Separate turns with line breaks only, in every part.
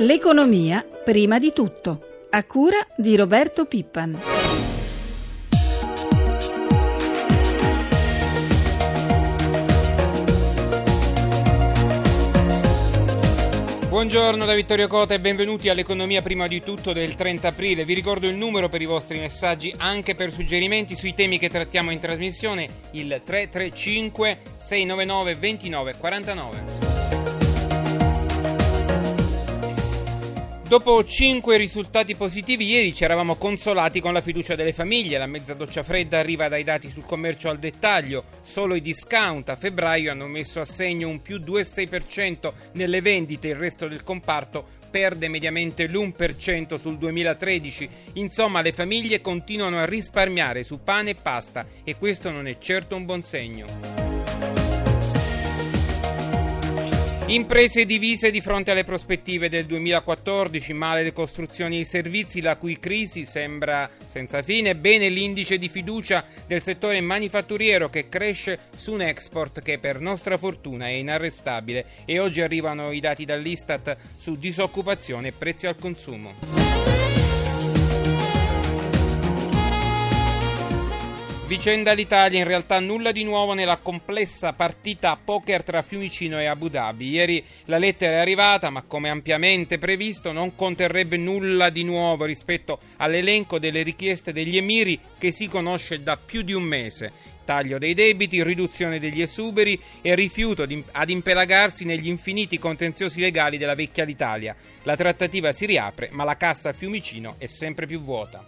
L'economia prima di tutto, a cura di Roberto Pippan.
Buongiorno da Vittorio Cota e benvenuti all'Economia prima di tutto del 30 aprile. Vi ricordo il numero per i vostri messaggi anche per suggerimenti sui temi che trattiamo in trasmissione, il 335 699 29 Dopo cinque risultati positivi, ieri ci eravamo consolati con la fiducia delle famiglie. La mezza doccia fredda arriva dai dati sul commercio al dettaglio. Solo i discount a febbraio hanno messo a segno un più 2,6% nelle vendite. Il resto del comparto perde mediamente l'1% sul 2013. Insomma, le famiglie continuano a risparmiare su pane e pasta e questo non è certo un buon segno. Imprese divise di fronte alle prospettive del 2014, male le costruzioni e i servizi, la cui crisi sembra senza fine, bene l'indice di fiducia del settore manifatturiero che cresce su un export che per nostra fortuna è inarrestabile. E oggi arrivano i dati dall'Istat su disoccupazione e prezzi al consumo. Vicenda l'Italia, in realtà nulla di nuovo nella complessa partita a poker tra Fiumicino e Abu Dhabi. Ieri la lettera è arrivata, ma come ampiamente previsto non conterrebbe nulla di nuovo rispetto all'elenco delle richieste degli emiri che si conosce da più di un mese. Taglio dei debiti, riduzione degli esuberi e rifiuto ad impelagarsi negli infiniti contenziosi legali della vecchia l'Italia. La trattativa si riapre, ma la cassa a Fiumicino è sempre più vuota.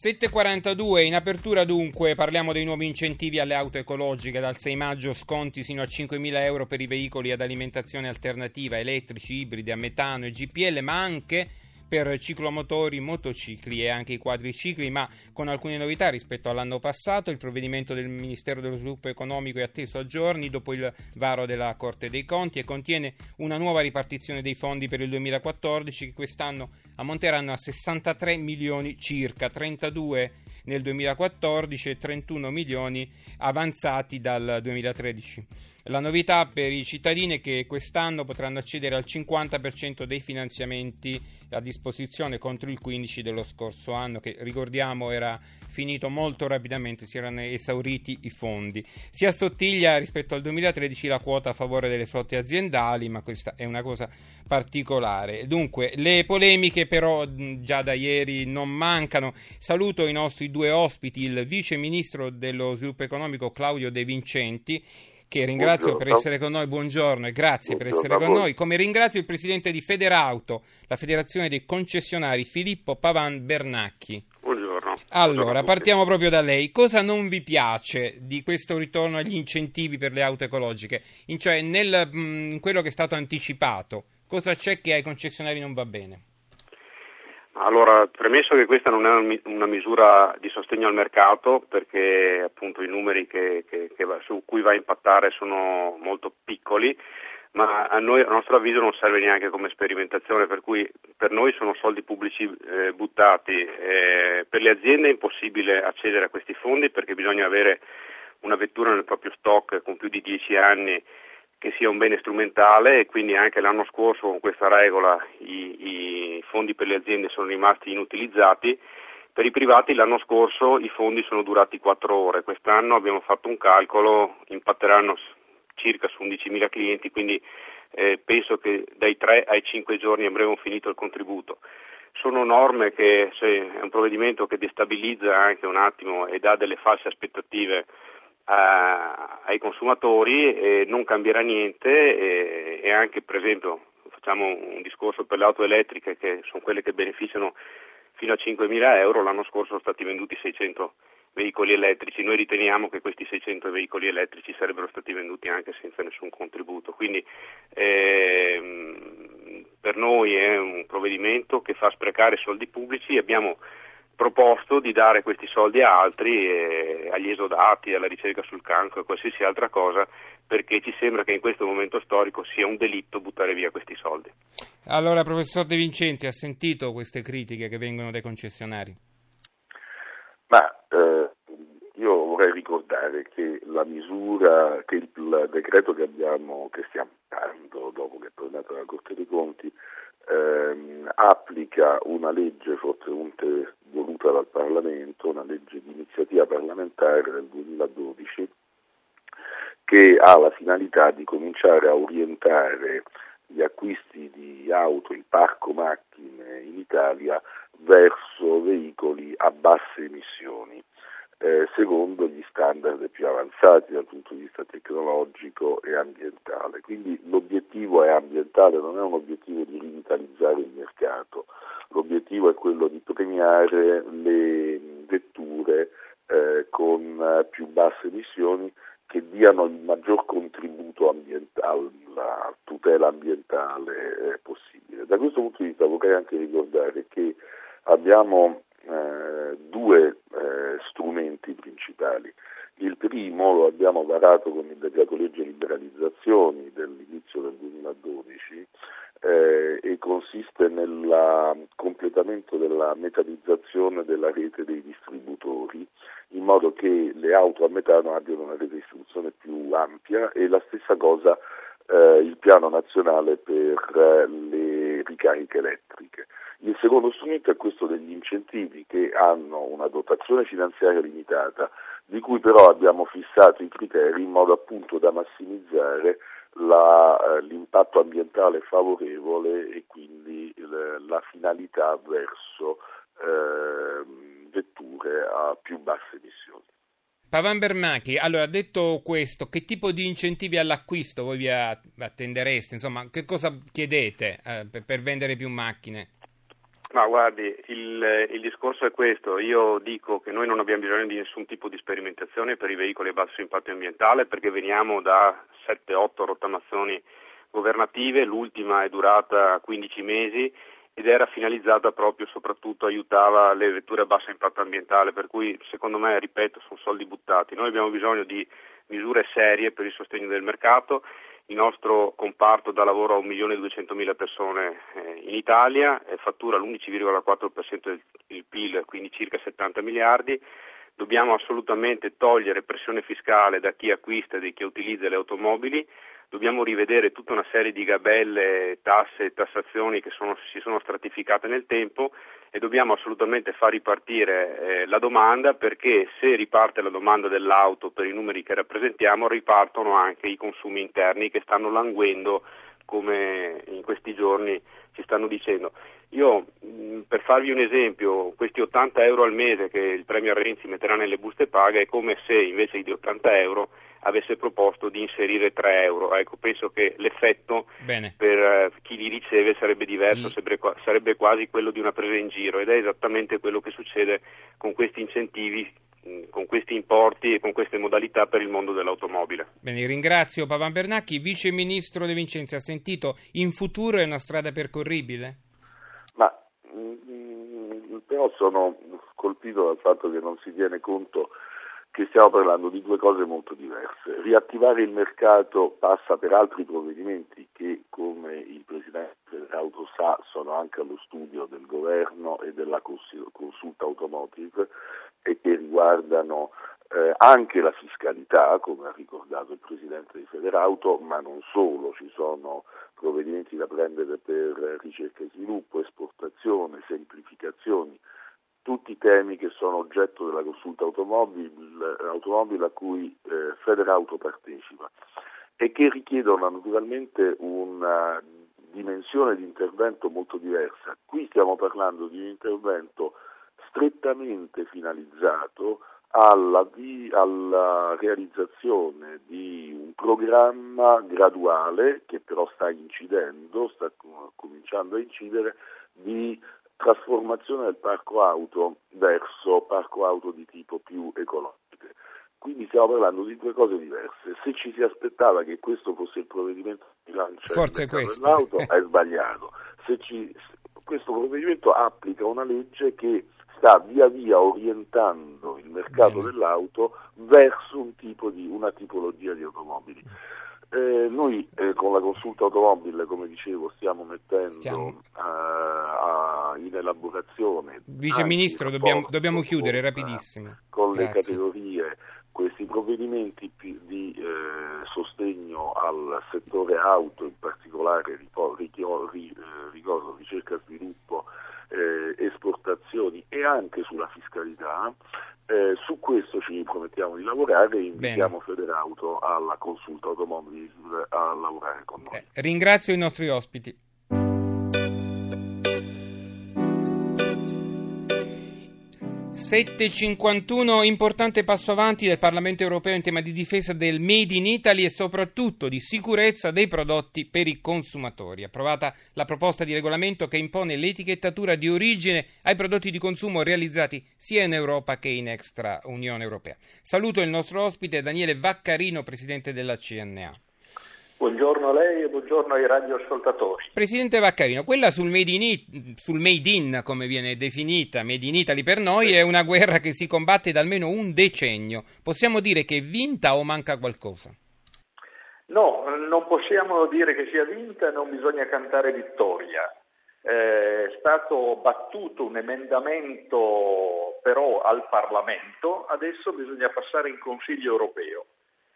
7.42 in apertura dunque parliamo dei nuovi incentivi alle auto ecologiche. Dal 6 maggio sconti sino a 5.000 euro per i veicoli ad alimentazione alternativa elettrici, ibridi a metano e GPL ma anche per ciclomotori, motocicli e anche i quadricicli, ma con alcune novità rispetto all'anno passato. Il provvedimento del Ministero dello Sviluppo Economico è atteso a giorni dopo il varo della Corte dei Conti e contiene una nuova ripartizione dei fondi per il 2014 che quest'anno ammonteranno a 63 milioni circa, 32 nel 2014 e 31 milioni avanzati dal 2013. La novità per i cittadini è che quest'anno potranno accedere al 50% dei finanziamenti a disposizione contro il 15% dello scorso anno, che ricordiamo era finito molto rapidamente, si erano esauriti i fondi. Si assottiglia rispetto al 2013 la quota a favore delle flotte aziendali, ma questa è una cosa particolare. Dunque, le polemiche però già da ieri non mancano. Saluto i nostri due ospiti, il vice ministro dello sviluppo economico Claudio De Vincenti che ringrazio Buongiorno. per essere con noi, buongiorno e grazie Buongiorno per essere con noi, come ringrazio il presidente di Federauto, la federazione dei concessionari, Filippo Pavan Bernacchi.
Buongiorno.
Allora, partiamo proprio da lei. Cosa non vi piace di questo ritorno agli incentivi per le auto ecologiche? In cioè, nel, in quello che è stato anticipato, cosa c'è che ai concessionari non va bene?
Allora, premesso che questa non è una misura di sostegno al mercato perché appunto i numeri che, che, che va, su cui va a impattare sono molto piccoli, ma a, noi, a nostro avviso non serve neanche come sperimentazione, per cui per noi sono soldi pubblici eh, buttati. Eh, per le aziende è impossibile accedere a questi fondi perché bisogna avere una vettura nel proprio stock con più di 10 anni che sia un bene strumentale e quindi anche l'anno scorso con questa regola i, i fondi per le aziende sono rimasti inutilizzati. Per i privati l'anno scorso i fondi sono durati 4 ore, quest'anno abbiamo fatto un calcolo, impatteranno circa su 11.000 clienti, quindi eh, penso che dai 3 ai 5 giorni avremo finito il contributo. Sono norme che se è un provvedimento che destabilizza anche un attimo e dà delle false aspettative ai consumatori e non cambierà niente e, e, anche per esempio facciamo un discorso per le auto elettriche che sono quelle che beneficiano fino a 5.000 euro, l'anno scorso sono stati venduti 600 veicoli elettrici, noi riteniamo che questi 600 veicoli elettrici sarebbero stati venduti anche senza nessun contributo, quindi ehm, per noi è un provvedimento che fa sprecare soldi pubblici, abbiamo proposto di dare questi soldi a altri, eh, agli esodati, alla ricerca sul cancro e qualsiasi altra cosa, perché ci sembra che in questo momento storico sia un delitto buttare via questi soldi.
Allora, professor De Vincenti, ha sentito queste critiche che vengono dai concessionari?
Ma eh, io vorrei ricordare che la misura, che il, decreto che, abbiamo, che stiamo dando dopo che è tornato dalla Corte dei Conti ehm, applica una legge fortemente voluta dal Parlamento, una legge di iniziativa parlamentare del 2012 che ha la finalità di cominciare a orientare gli acquisti di auto, il parco macchine in Italia verso veicoli a basse emissioni eh, secondo gli standard più avanzati dal punto di vista tecnologico e ambientale. Quindi l'obiettivo è ambientale, non è un obiettivo di rivitalizzare il mercato, l'obiettivo è quello di premiare le vetture eh, con più basse emissioni che diano il maggior contributo ambientale, alla tutela ambientale eh, possibile. Da questo punto di vista vorrei anche ricordare che abbiamo eh, due eh, strumenti principali. Il primo lo abbiamo varato con il decreto legge liberalizzazioni dell'inizio del 2012 eh, e consiste nel completamento della metallizzazione della rete dei distributori in modo che le auto a metano abbiano una rete di distribuzione più ampia e la stessa cosa eh, il piano nazionale per eh, le ricariche elettriche. Il secondo strumento è questo degli incentivi che hanno una dotazione finanziaria limitata, di cui però abbiamo fissato i criteri in modo appunto da massimizzare la, eh, l'impatto ambientale favorevole e quindi il, la finalità verso eh, vetture a più basse emissioni.
Pavan Bermachi, allora detto questo, che tipo di incentivi all'acquisto voi vi attendereste? Insomma, che cosa chiedete eh, per, per vendere più macchine?
Ma guardi, il, il, discorso è questo, io dico che noi non abbiamo bisogno di nessun tipo di sperimentazione per i veicoli a basso impatto ambientale perché veniamo da 7-8 rottamazioni governative, l'ultima è durata 15 mesi ed era finalizzata proprio soprattutto aiutava le vetture a basso impatto ambientale, per cui secondo me, ripeto, sono soldi buttati. Noi abbiamo bisogno di misure serie per il sostegno del mercato il nostro comparto dà lavoro a 1.200.000 persone eh, in Italia, fattura l'11,4% del PIL, quindi circa 70 miliardi. Dobbiamo assolutamente togliere pressione fiscale da chi acquista e da chi utilizza le automobili dobbiamo rivedere tutta una serie di gabelle, tasse e tassazioni che sono, si sono stratificate nel tempo e dobbiamo assolutamente far ripartire eh, la domanda perché se riparte la domanda dell'auto per i numeri che rappresentiamo ripartono anche i consumi interni che stanno languendo come in questi giorni ci stanno dicendo. Io mh, per farvi un esempio, questi 80 euro al mese che il Premier Renzi metterà nelle buste paga è come se invece di 80 euro avesse proposto di inserire 3 euro. Ecco, penso che l'effetto Bene. per uh, chi li riceve sarebbe diverso, mm. sarebbe, sarebbe quasi quello di una presa in giro ed è esattamente quello che succede con questi incentivi mm, con questi importi e con queste modalità per il mondo dell'automobile.
Bene, ringrazio Pavan Bernacchi, Vice Ministro De Vincenzi. Ha sentito, in futuro è una strada percorribile?
Ma mh, mm, però sono colpito dal fatto che non si tiene conto che stiamo parlando di due cose molto diverse. Riattivare il mercato passa per altri provvedimenti che, come il Presidente dell'Auto sa, sono anche allo studio del governo e della consulta automotive e che riguardano eh, anche la fiscalità, come ha ricordato il Presidente di Federauto, ma non solo, ci sono provvedimenti da prendere per ricerca e sviluppo, esportazione, semplificazioni tutti i temi che sono oggetto della consulta automobile, a cui eh, Federauto partecipa e che richiedono naturalmente una dimensione di intervento molto diversa. Qui stiamo parlando di un intervento strettamente finalizzato alla, di, alla, realizzazione di un programma graduale che però sta incidendo, sta cominciando a incidere, di trasformazione del parco auto verso parco auto di tipo più ecologico. Quindi stiamo parlando di due cose diverse. Se ci si aspettava che questo fosse il provvedimento di rilancio dell'auto, è sbagliato. Se ci, questo provvedimento applica una legge che sta via via orientando il mercato Bene. dell'auto verso un tipo di, una tipologia di automobili. Eh, noi eh, con la consulta automobile, come dicevo, stiamo mettendo
Stiamo.
eh, a- in elaborazione.
Vice Ministro,
in
dobbiamo, dobbiamo chiudere
con,
rapidissimo.
Con le
Grazie.
categorie questi provvedimenti di eh, sostegno al settore auto, in particolare eh, ricordo ricerca e sviluppo, eh, esportazioni e anche sulla fiscalità. Eh, su questo ci promettiamo di lavorare e invitiamo Federauto alla consulta automobile a lavorare con noi.
Eh, ringrazio i nostri ospiti. ...7.51 importante passo avanti del Parlamento europeo in tema di difesa del Made in Italy e soprattutto di sicurezza dei prodotti per i consumatori. Approvata la proposta di regolamento che impone l'etichettatura di origine ai prodotti di consumo realizzati sia in Europa che in extra Unione Europea. Saluto il nostro ospite Daniele Vaccarino, presidente della CNA.
Buongiorno a lei e buongiorno ai radioascoltatori.
Presidente Vaccarino, quella sul made, in, sul made in, come viene definita, Made in Italy per noi, è una guerra che si combatte da almeno un decennio. Possiamo dire che è vinta o manca qualcosa?
No, non possiamo dire che sia vinta, non bisogna cantare vittoria. Eh, È stato battuto un emendamento però al Parlamento, adesso bisogna passare in Consiglio europeo.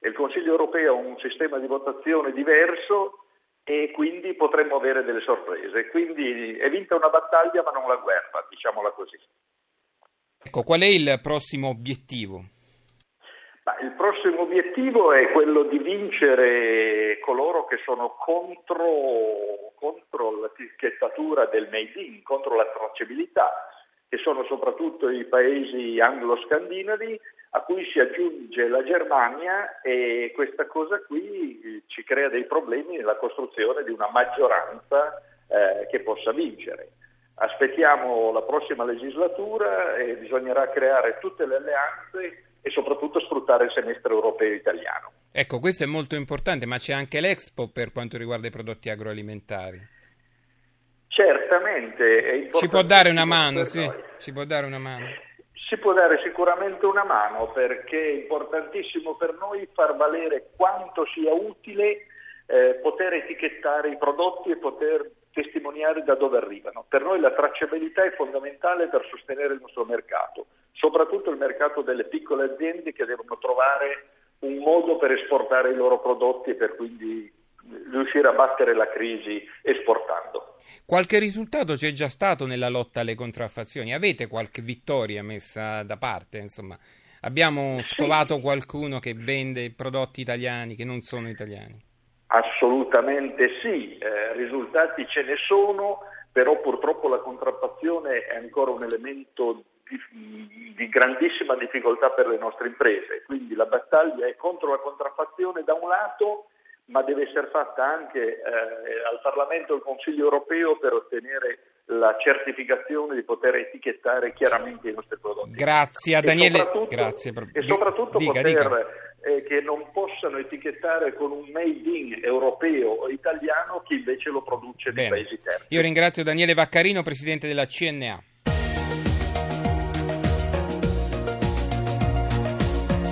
E il Consiglio europeo ha un sistema di votazione diverso e quindi potremmo avere delle sorprese. Quindi è vinta una battaglia ma non la guerra, diciamola così.
Ecco, qual è il prossimo obiettivo?
Ma il prossimo obiettivo è quello di vincere coloro che sono contro, contro l'etichettatura del made in, contro la tracciabilità, che sono soprattutto i paesi anglo-scandinavi a cui si aggiunge la Germania e questa cosa qui eh, ci crea dei problemi nella costruzione di una maggioranza eh, che possa vincere. Aspettiamo la prossima legislatura e bisognerà creare tutte le alleanze e soprattutto sfruttare il semestre europeo italiano.
Ecco, questo è molto importante, ma c'è anche l'Expo per quanto riguarda i prodotti agroalimentari.
Certamente è.
Ci può dare una mano, sì, ci può dare una mano.
Si può dare sicuramente una mano perché è importantissimo per noi far valere quanto sia utile eh, poter etichettare i prodotti e poter testimoniare da dove arrivano. Per noi la tracciabilità è fondamentale per sostenere il nostro mercato, soprattutto il mercato delle piccole aziende che devono trovare un modo per esportare i loro prodotti e per quindi riuscire a battere la crisi esportando.
Qualche risultato c'è già stato nella lotta alle contraffazioni? Avete qualche vittoria messa da parte? Insomma, abbiamo
Sì.
scovato qualcuno che vende prodotti italiani che non sono italiani?
Assolutamente sì, eh, risultati ce ne sono, però purtroppo la contraffazione è ancora un elemento di, di grandissima difficoltà per le nostre imprese, quindi la battaglia è contro la contraffazione da un lato, ma deve essere fatta anche eh, al Parlamento e al Consiglio europeo per ottenere la certificazione di poter etichettare chiaramente i nostri prodotti.
Grazie a
E
Daniele.
soprattutto-
Grazie per-
E soprattutto
Dica,
poter
dica.
eh, che non possano etichettare con un made in europeo o italiano chi invece lo produce nei paesi terzi.
Io ringrazio Daniele Vaccarino, presidente della CNA.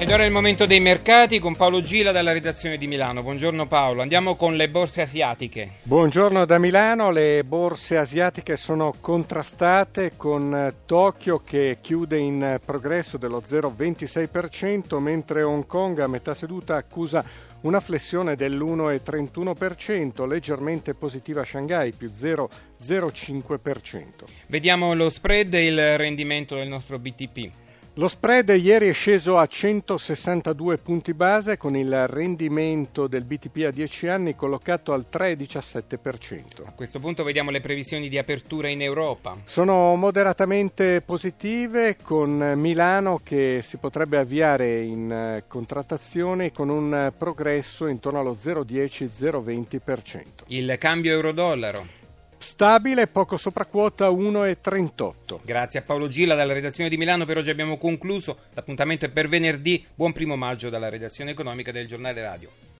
Ed ora è il momento dei mercati con Paolo Gila dalla redazione di Milano. Buongiorno Paolo, andiamo con le borse asiatiche.
Buongiorno da Milano, le borse asiatiche sono contrastate con eh, Tokyo che chiude in progresso dello 0,26%, mentre Hong Kong a metà seduta accusa una flessione dell'1,31%, leggermente positiva Shanghai più 0,05%.
Vediamo lo spread e il rendimento del nostro BTP.
Lo spread ieri è sceso a 162 punti base con il rendimento del BTP a 10 anni collocato al 3,17%.
A questo punto vediamo le previsioni di apertura in Europa.
Sono moderatamente positive con Milano che si potrebbe avviare in eh, contrattazione con un progresso intorno allo 0,10-0,20%.
Il cambio euro-dollaro.
Stabile, poco sopra quota 1,38.
Grazie a Paolo Gila dalla redazione di Milano. Per oggi abbiamo concluso. L'appuntamento è per venerdì. Buon primo maggio dalla redazione economica del giornale radio.